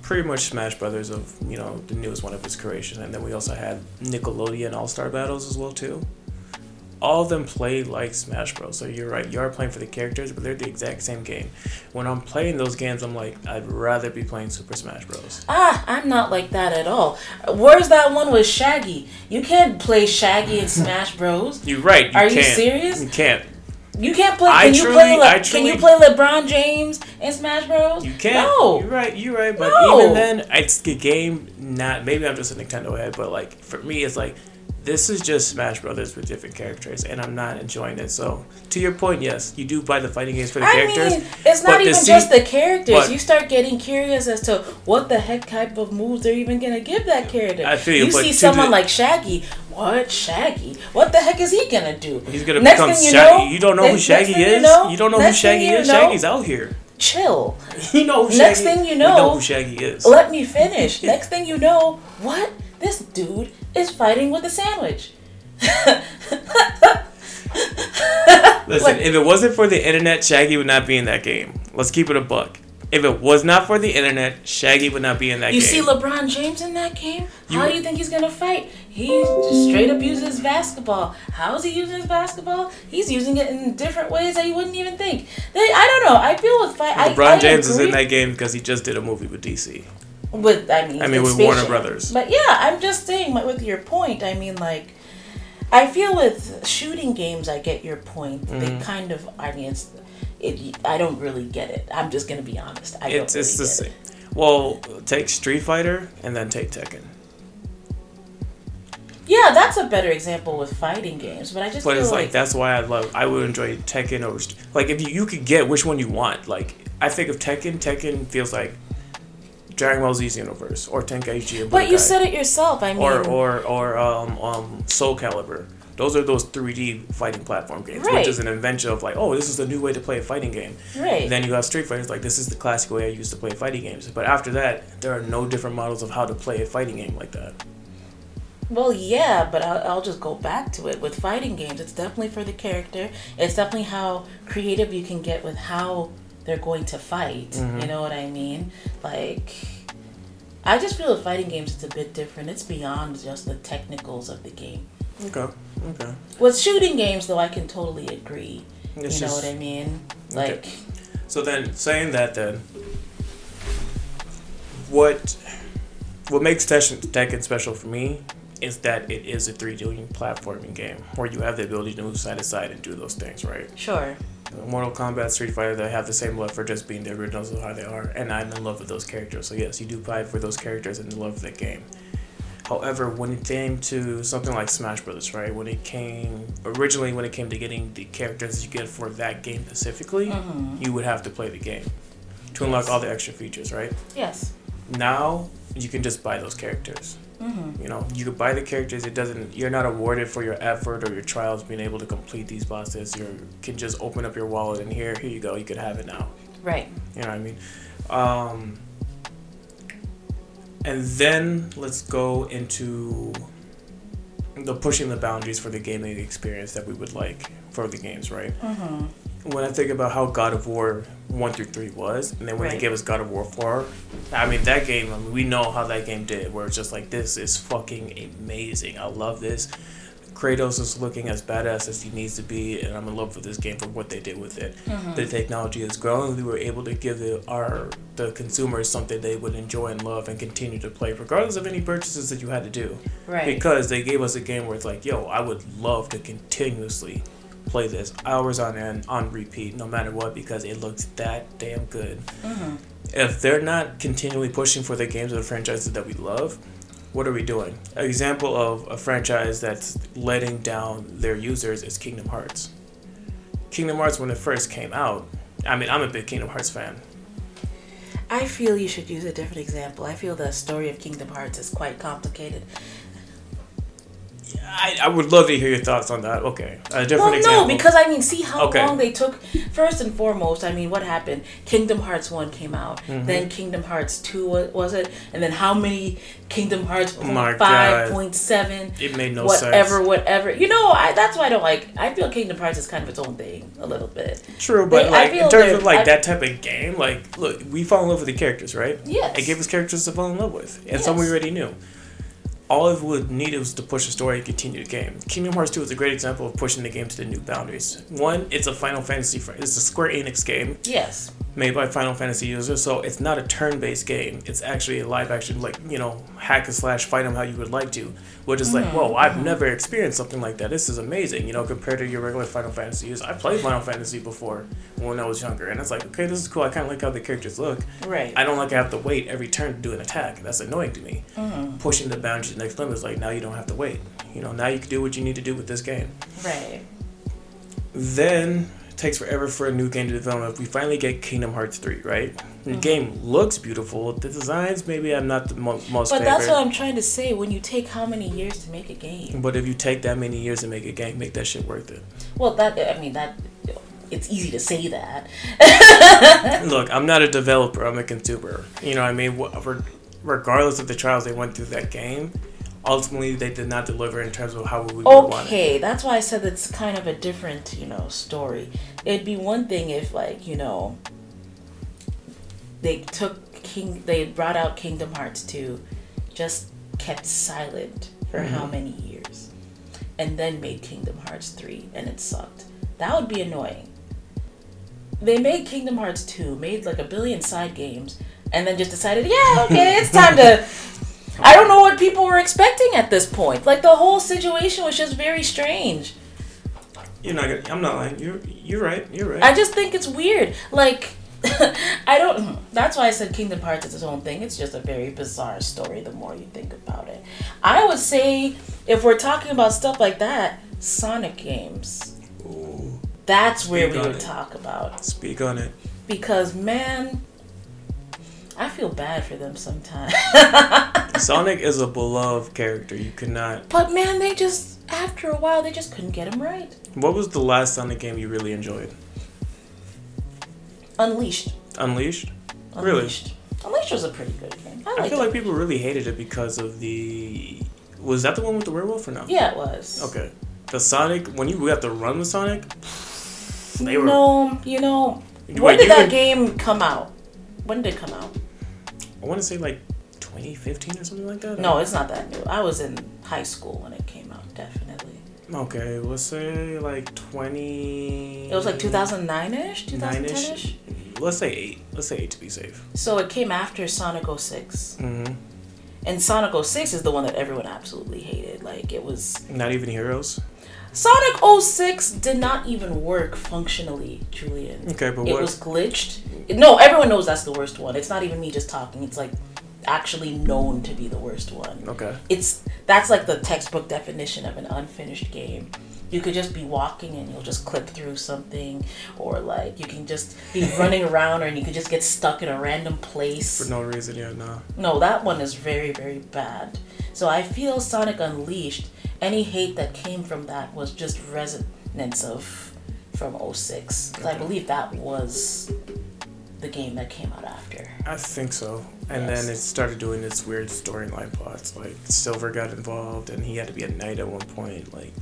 Pretty much Smash Brothers of you know the newest one of its creation, and then we also had Nickelodeon All Star Battles as well too. All of them play like Smash Bros. So you're right, you are playing for the characters, but they're the exact same game. When I'm playing those games, I'm like, I'd rather be playing Super Smash Bros. Ah, I'm not like that at all. Where's that one with Shaggy? You can't play Shaggy in <laughs> Smash Bros. You're right. You Are you can't. serious? You can't. You can't play. I Can you truly- play? Le- I can you play LeBron James in Smash Bros? You can't. No. You're right. You're right. But No. even then, it's the game. Not maybe I'm just a Nintendo head, but like for me, it's like this is just Smash Brothers with different characters, and I'm not enjoying it. So to your point, yes, you do buy the fighting games for the I characters. mean, it's not even see- just the characters. you start getting curious as to what the heck type of moves they're even gonna give that character. I feel you, you see someone the- like Shaggy. What Shaggy? What the heck is he gonna do? He's gonna Next become thing you Shaggy. know- you don't know who Shaggy is. You, know, You don't know who Shaggy is. know- Shaggy's out here. Chill. <laughs> You know who Next Shaggy. thing you we know- who Shaggy is. Let me finish. <laughs> Next thing you know, what? This dude is fighting with a sandwich. <laughs> Listen, like- if it wasn't for the internet, Shaggy would not be in that game. Let's keep it a buck. If it was not for the internet, Shaggy would not be in that You game. You see LeBron James in that game? You- How do you think he's gonna fight? He just straight up uses basketball. How's he using his basketball? He's using it in different ways that you wouldn't even think. They, I don't know. I feel with fight. LeBron I James is in that game because he just did a movie with DC. With I mean, I mean, with Space Warner Jam. Brothers. But yeah, I'm just saying. like, With your point, I mean, like, I feel with shooting games, I get your point. Mm-hmm. They kind of, I mean, it's, it. I don't really get it. I'm just gonna be honest. I It's don't it's the same. it. Well, take Street Fighter and then take Tekken. Yeah, that's a better example with fighting games. But I just But it's like, like that's why I love. I would enjoy Tekken over. Like if you you could get which one you want. Like I think of Tekken. Tekken feels like Dragon Ball Z Xenoverse or Tenkaichi. or But you said it yourself. I mean, or or or um um Soul Calibur. Those are those 3D fighting platform games, Right. which is an invention of like, oh, this is the new way to play a fighting game. Right. And then you have Street Fighter, it's like this is the classic way I used to play fighting games. But after that, there are no different models of how to play a fighting game like that. Well, yeah, but I'll, I'll just go back to it. With fighting games, it's definitely for the character. It's definitely how creative you can get with how they're going to fight. Mm-hmm. You know what I mean? Like, I just feel with fighting games, it's a bit different. It's beyond just the technicals of the game. Okay. Okay. With shooting games, though, I can totally agree. It's you know just- what I mean? Okay. Like, So then, saying that, then, what what makes Tekken Tekken special for me is that it is a 3D platforming game where you have the ability to move side to side and do those things, right? sure. Mortal Kombat, Street Fighter, they have the same love for just being the originals of how they are, and I'm in love with those characters. So yes, you do buy for those characters and love the game. However, when it came to something like Smash Brothers, right? When it came originally, when it came to getting the characters you get for that game specifically, mm-hmm. you would have to play the game to unlock all the extra features, right? Yes. Now you can just buy those characters. Mm-hmm. You know, you could buy the characters. It doesn't. You're not awarded for your effort or your trials being able to complete these bosses. You can just open up your wallet and here, here you go. You could have it now. Right. You know what I mean? Um, and then let's go into the pushing the boundaries for the gaming experience that we would like for the games, right? Mm-hmm. When I think about how God of War one through three was, and then when they gave us God of War four, I mean that game. I mean, we know how that game did, where it's just like this is fucking amazing. I love this. Kratos is looking as badass as he needs to be, and I'm in love with this game for what they did with it. Mm-hmm. The technology has grown. We were able to give the, our the consumers something they would enjoy and love and continue to play, regardless of any purchases that you had to do. Right. Because they gave us a game where it's like, yo, I would love to continuously play this hours on end on repeat, no matter what, because it looks that damn good. Mm-hmm. If they're not continually pushing for the games or the franchises that we love, what are we doing? An example of a franchise that's letting down their users is Kingdom Hearts. Kingdom Hearts, when it first came out, I mean, I'm a big Kingdom Hearts fan. I feel you should use a different example. I feel the story of Kingdom Hearts is quite complicated. I, I would love to hear your thoughts on that. Okay, a different Well, example. no, because I mean, see how Okay. long they took. First and foremost, I mean, what happened? Kingdom Hearts one came out, Mm-hmm. then Kingdom Hearts two was it, and then how many Kingdom Hearts Oh five, point seven, it made no whatever, sense. whatever. Whatever. You know, I that's why I don't like. I feel Kingdom Hearts is kind of its own thing a little bit. True, but They- like in terms of like I- that type of game, like look, we fall in love with the characters, right? Yes. It gave us characters to fall in love with, and some we already knew. All it would need was to push the story and continue the game. Kingdom Hearts 2 is a great example of pushing the game to the new boundaries. One, it's a Final Fantasy, it's a Square Enix game Yes. Made by Final Fantasy users, so it's not a turn-based game. It's actually a live-action, like you know, hack and slash fight them how you would like to. Which is like, whoa, I've never experienced something like that. This is amazing, you know, compared to your regular Final Fantasy use. I played Final Fantasy before when I was younger, and it's like, okay, this is cool. I kind of like how the characters look. Right. I don't like I have to wait every turn to do an attack. That's annoying to me. Mm-hmm. Pushing the boundaries to the next limit is like now you don't have to wait. You know, now you can do what you need to do with this game. right. Then takes forever for a new game to develop. If We finally get Kingdom Hearts 3, right? The Mm-hmm. game looks beautiful. The designs, maybe I'm not the mo- most But favorite. that's what I'm trying to say. When you take how many years to make a game? but if you take that many years to make a game, make that shit worth it. Well, that I mean that. It's easy to say that. <laughs> <laughs> Look, I'm not a developer. I'm a consumer. You know what I mean? Regardless of the trials they went through that game, ultimately they did not deliver in terms of how we would want it. Okay, that's why I said it's kind of a different, you know, story. It'd be one thing if, like, you know, they took King, they brought out Kingdom Hearts 2, just kept silent for Mm-hmm. how many years, and then made Kingdom Hearts 3, and it sucked. That would be annoying. They made Kingdom Hearts 2, made like a billion side games, and then just decided, yeah, okay, it's time to <laughs> I don't know what people were expecting at this point. Like the whole situation was just very strange. You're not. Gonna, I'm not lying. You're. You're right. You're right. I just think it's weird. Like <laughs> I don't. That's why I said Kingdom Hearts is its own thing. It's just a very bizarre story. The more you think about it, I would say if we're talking about stuff like that, Sonic games. Ooh, That's where Speak we would it. talk about speak on it. because man, I feel bad for them sometimes. <laughs> Sonic is a beloved character. You could not. But man, they just after a while they just couldn't get him right. What was the last Sonic game you really enjoyed? Unleashed. Unleashed. Really? Unleashed. Unleashed was a pretty good game. I, I feel like people really hated it because of the. Was that the one with the werewolf or no? Yeah, it was. Okay. The Sonic when you got to run with Sonic, they were. No, you know, Wait, when did you that would- game come out? When did it come out? I want to say like 2015 or something like that. No, it's not that new. I was in high school when it came out, definitely. Okay, let's say like 20. It was like 2009 ish, 2010 ish. Let's say eight. Let's say eight to be safe. So it came after Sonic 06. Mm-hmm. And Sonic 06 is the one that everyone absolutely hated. Like, it was. Not even heroes. Sonic 06 did not even work functionally, Julian. Okay, but It what? was glitched. No, everyone knows that's the worst one. It's not even me just talking. It's like actually known to be the worst one. okay. It's that's like the textbook definition of an unfinished game. You could just be walking and you'll just clip through something, or like you can just be <laughs> running around, or you could just get stuck in a random place. For no reason, yeah, nah. No, that one is very, very bad. So I feel Sonic Unleashed, any hate that came from that was just resonance of from 06. 'Cause I believe that was the game that came out after. I think so. And Yes. then it started doing its weird storyline plots. Like Silver got involved, and he had to be a knight at one point. Like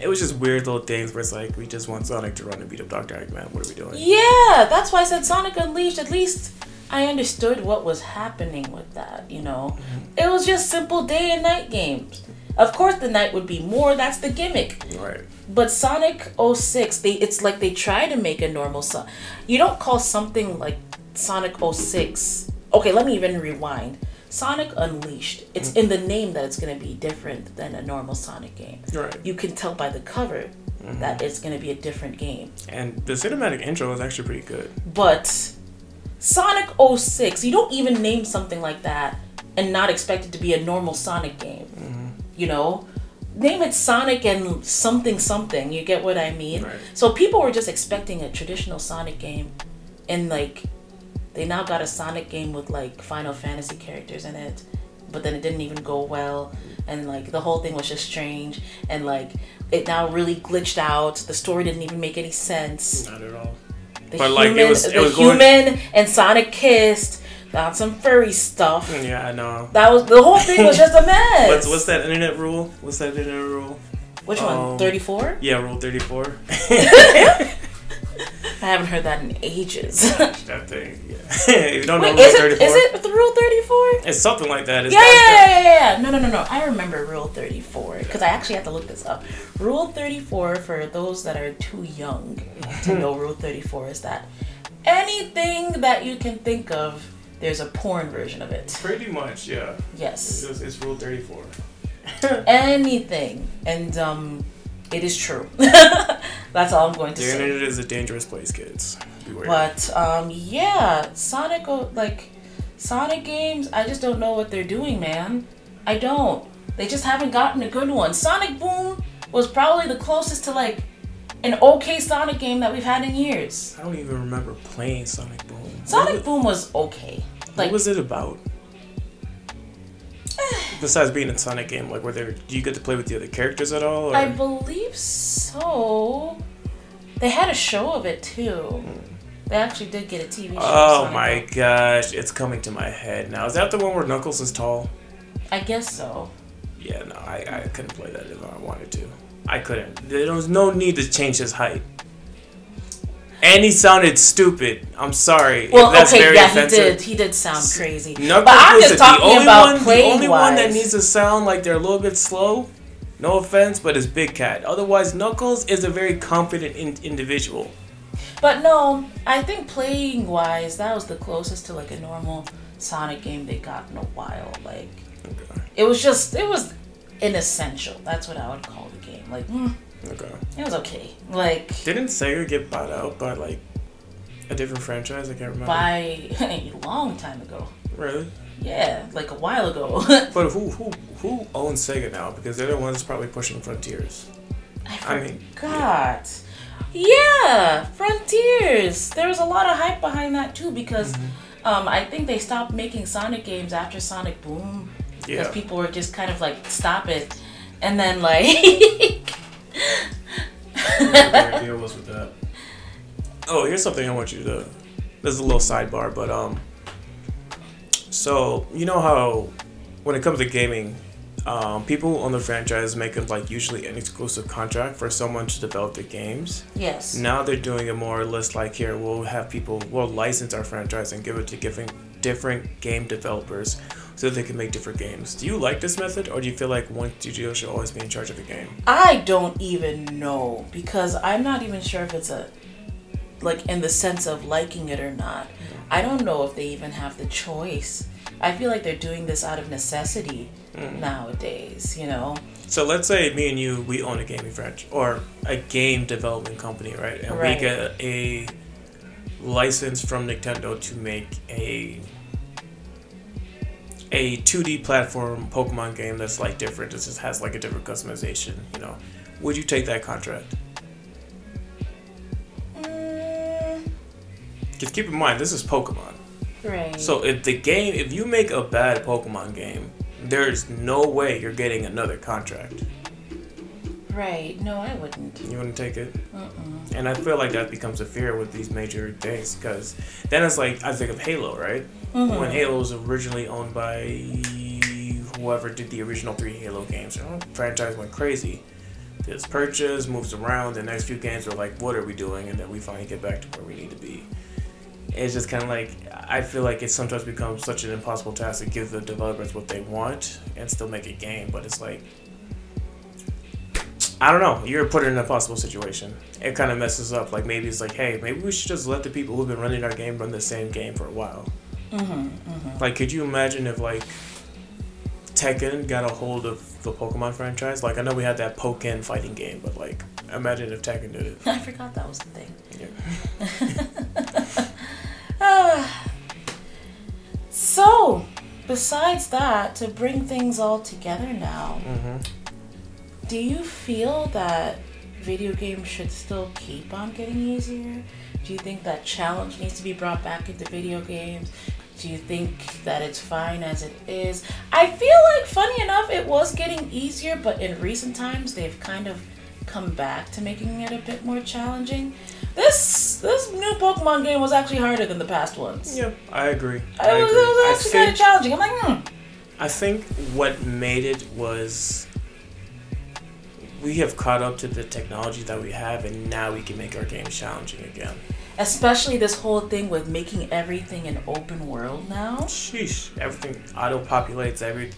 it was just weird little things where it's like we just want Sonic to run and beat up Doctor Eggman. What are we doing? Yeah, that's why I said Sonic Unleashed. At least I understood what was happening with that, you know? Mm-hmm. It was just simple day and night games. Of course, the night would be more, that's the gimmick. Right. But Sonic 06, they it's like they try to make a normal Son. You don't call something like Sonic 06. Okay, let me even rewind. Sonic Unleashed. It's in mm-hmm. the name that it's going to be different than a normal Sonic game. Right. You can tell by the cover mm-hmm. that it's going to be a different game. And the cinematic intro is actually pretty good. But Sonic 06, you don't even name something like that and not expect it to be a normal Sonic game. You know? Name it Sonic and something something. You get what I mean? Right. So people were just expecting a traditional Sonic game and like they now got a Sonic game with like Final Fantasy characters in it. But then it didn't even go well and like the whole thing was just strange and like it now really glitched out. The story didn't even make any sense. Not at all. The But, like, it was- it the going- human and Sonic kissed on some furry stuff. Yeah, I know. That was the whole thing was just a <laughs> mess. What's what's that internet rule? What's that internet rule? Which um, one? Thirty four. Yeah, rule thirty four. <laughs> <laughs> I haven't heard that in ages. that thing. Yeah. if you don't know rule is thirty it is it the rule thirty four? it's something like that. It's Yeah, yeah, yeah, yeah. No, no, no, no. I remember Rule 34 because I actually had to look this up. Rule 34, for those that are too young to know Rule 34, is that anything that you can think of, there's a porn version of it. Pretty much, yeah. Yes. It's, it's rule thirty four. anything and um it is true <laughs> that's all i'm going to The say internet is a dangerous place, kids. Beware. but um yeah sonic like sonic games i just don't know what they're doing man i don't they just haven't gotten a good one sonic boom was probably the closest to like an okay sonic game that we've had in years I don't even remember playing Sonic Boom. Sonic What, boom was okay Like, what was it about? Besides being a Sonic game, like were there? Do you get to play with the other characters at all? Or? I believe so. They had a show of it too. They actually did get a TV show. oh my Boom. gosh, it's coming to my head now. Is that the one where Knuckles is tall? I guess so. Yeah, no, I, I couldn't play that if I wanted to. I couldn't. There was no need to change his height. And he sounded stupid. I'm sorry. Well, that's okay, very yeah, offensive. he did. He did sound crazy. Knuckles but I'm just the talking only about one, The only one that needs to sound like they're a little bit slow. No offense, but is Big Cat. Otherwise, Knuckles is a very confident in- individual. But no, I think playing wise, that was the closest to like a normal Sonic game they got in a while. Like Okay. it was just, it was inessential. That's what I would call the game. Like mm, Okay. it was okay. Like Didn't Sega get bought out by like a different franchise? I can't remember. by <laughs> a long time ago. Really? Yeah, like a while ago. <laughs> But who who who owns Sega now? Because they're the ones probably pushing Frontiers. I I mean, God. Yeah, Frontiers. There was a lot of hype behind that too because Mm-hmm. um, I think they stopped making Sonic games after Sonic Boom because Yeah. people were just kind of like stop it, and then like <laughs> their was with that. Oh, here's something I want you to. This is a little sidebar, but um. So you know how, when it comes to gaming, um, people on the franchise make it like usually an exclusive contract for someone to develop the games. yes, Now they're doing it more or less like here. We'll have people. We'll license our franchise and give it to different different game developers so they can make different games. Do you like this method, or do you feel like one studio should always be in charge of the game? I don't even know because I'm not even sure if it's a like in the sense of liking it or not. Mm-hmm. I don't know if they even have the choice. I feel like they're doing this out of necessity mm-hmm. nowadays, you know. So let's say me and you, we own a gaming franchise or a game development company, right? And Right. we get a license from Nintendo to make a a 2D platform Pokemon game that's like different. It just has like a different customization, you know. Would you take that contract? Mm, Just keep in mind, this is Pokemon. right. So if the game, if you make a bad Pokemon game, there's no way you're getting another contract. Right. No, I wouldn't. You wouldn't take it? Mm-mm. And I feel like that becomes a fear with these major things because then it's like I think of Halo, right? Mhm. When Halo was originally owned by whoever did the original three Halo games, you know, franchise went crazy. This purchase moves around. The next few games are like, what are we doing? And then we finally get back to where we need to be. It's just kind of like I feel like it sometimes becomes such an impossible task to give the developers what they want and still make a game, but it's like I don't know. You're put in an impossible situation. It kind of messes up. Like maybe it's like, hey, maybe we should just let the people who've been running our game run the same game for a while. Mm-hmm, mm-hmm. Like, could you imagine if like Tekken got a hold of the Pokemon franchise? Like, I know we had that Pokken fighting game, but like, imagine if Tekken did it. <laughs> I forgot that was the thing. Yeah. <laughs> Ah. so, besides that, to bring things all together now, hmm do you feel that video games should still keep on getting easier? Do you think that challenge needs to be brought back into video games? Do you think that it's fine as it is? I feel like, funny enough, it was getting easier, but in recent times they've kind of come back to making it a bit more challenging. This this new Pokemon game was actually harder than the past ones. Yeah, I agree. I It was, agree. it was actually kind of challenging. I'm like, hmm. I think what made it was we have caught up to the technology that we have, and now we can make our games challenging again. Especially this whole thing with making everything an open world now. Sheesh, everything auto populates. Every,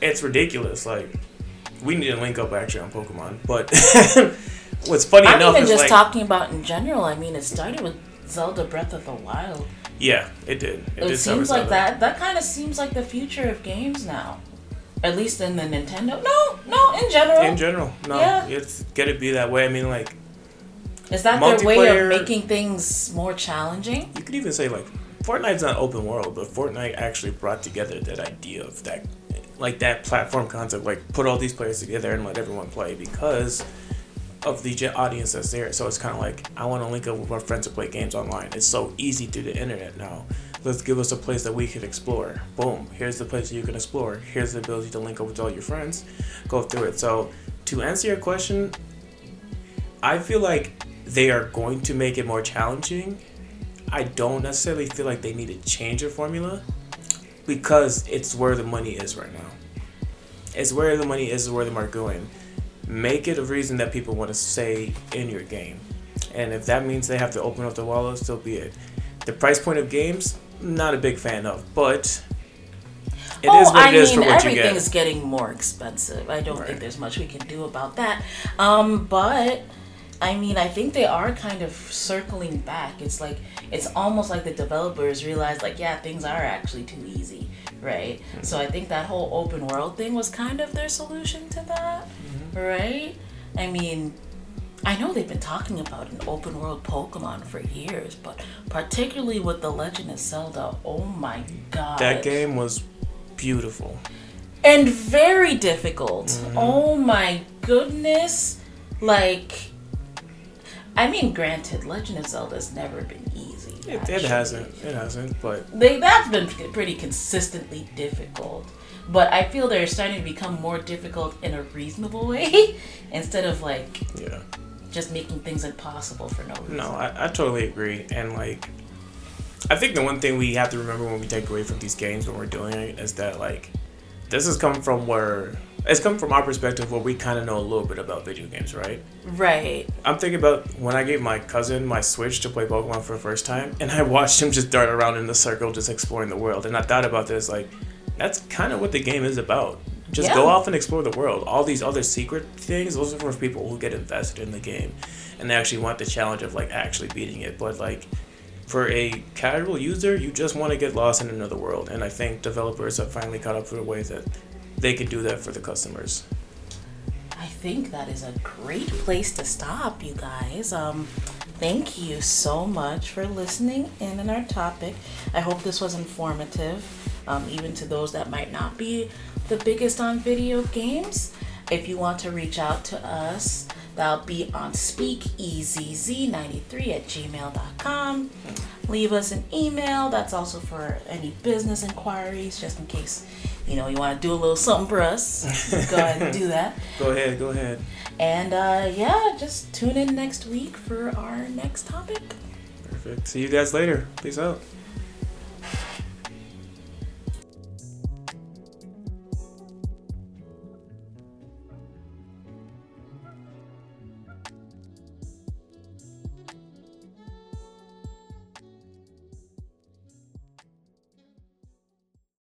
it's ridiculous. Like, we need to link up actually on Pokemon. But <laughs> what's funny I'm enough even just like, talking about in general. I mean, it started with Zelda Breath of the Wild. yeah, it did. It, It, did seems like that. That kind of seems like the future of games now. At least in the Nintendo. No, no, in general. In general, no, Yeah. it's gotta be that way. I mean, like, Is that their way of making things more challenging? you could even say like, Fortnite's not open world, but Fortnite actually brought together that idea of that, like that platform concept, like put all these players together and let everyone play because of the audience that's there. So it's kind of like I want to link up with my friends to play games online. It's so easy through the internet now. Let's give us a place that we can explore. Boom! Here's the place you can explore. Here's the ability to link up with all your friends. Go through it. So to answer your question, I feel like they are going to make it more challenging. I don't necessarily feel like they need to change their formula because it's where the money is right now. It's where the money is, where the market going. Make it a reason that people want to stay in your game. And if that means they have to open up the wallet, so be it. The price point of games, not a big fan of, but it is oh, what I it is mean, for what you everything get. is getting more expensive. I don't Right. think there's much we can do about that. Um, but I mean, I think they are kind of circling back. It's like it's almost like the developers realize, like, yeah, things are actually too easy, right? Mm-hmm. So I think that whole open world thing was kind of their solution to that, Mm-hmm. right? I mean. I know they've been talking about an open world Pokemon for years, but particularly with The Legend of Zelda, oh my god. That game was beautiful. and very difficult. Mm-hmm. Oh my goodness. Like I mean granted Legend of Zelda's never been easy. It, it hasn't. It hasn't. But They that's been pretty consistently difficult. but I feel they're starting to become more difficult in a reasonable way <laughs> instead of like Yeah. Just making things impossible for no reason. No, I, I totally agree. And like, I think the one thing we have to remember when we take away from these games when we're doing it is that like, this has come from where it's come from our perspective where we kind of know a little bit about video games, right? Right. I'm thinking about when I gave my cousin my Switch to play Pokemon for the first time, and I watched him just dart around in the circle, just exploring the world. And I thought about this like, that's kind of what the game is about. Just Yeah. go off and explore the world. All these other secret things, those are for people who get invested in the game, and they actually want the challenge of like actually beating it. But like, for a casual user, you just want to get lost in another world. And I think developers have finally caught up to the way that they can do that for the customers. I think that is a great place to stop, you guys. Um, thank you so much for listening in on our topic. I hope this was informative, um, even to those that might not be the biggest on video games. If you want to reach out to us, that'll be on speakeasyz93 at gmail.com. Leave us an email. That's also for any business inquiries, just in case you know you want to do a little something for us. <laughs> Go ahead and do that. Go ahead, go ahead. And uh, yeah, just tune in next week for our next topic. Perfect. See you guys later. Peace out.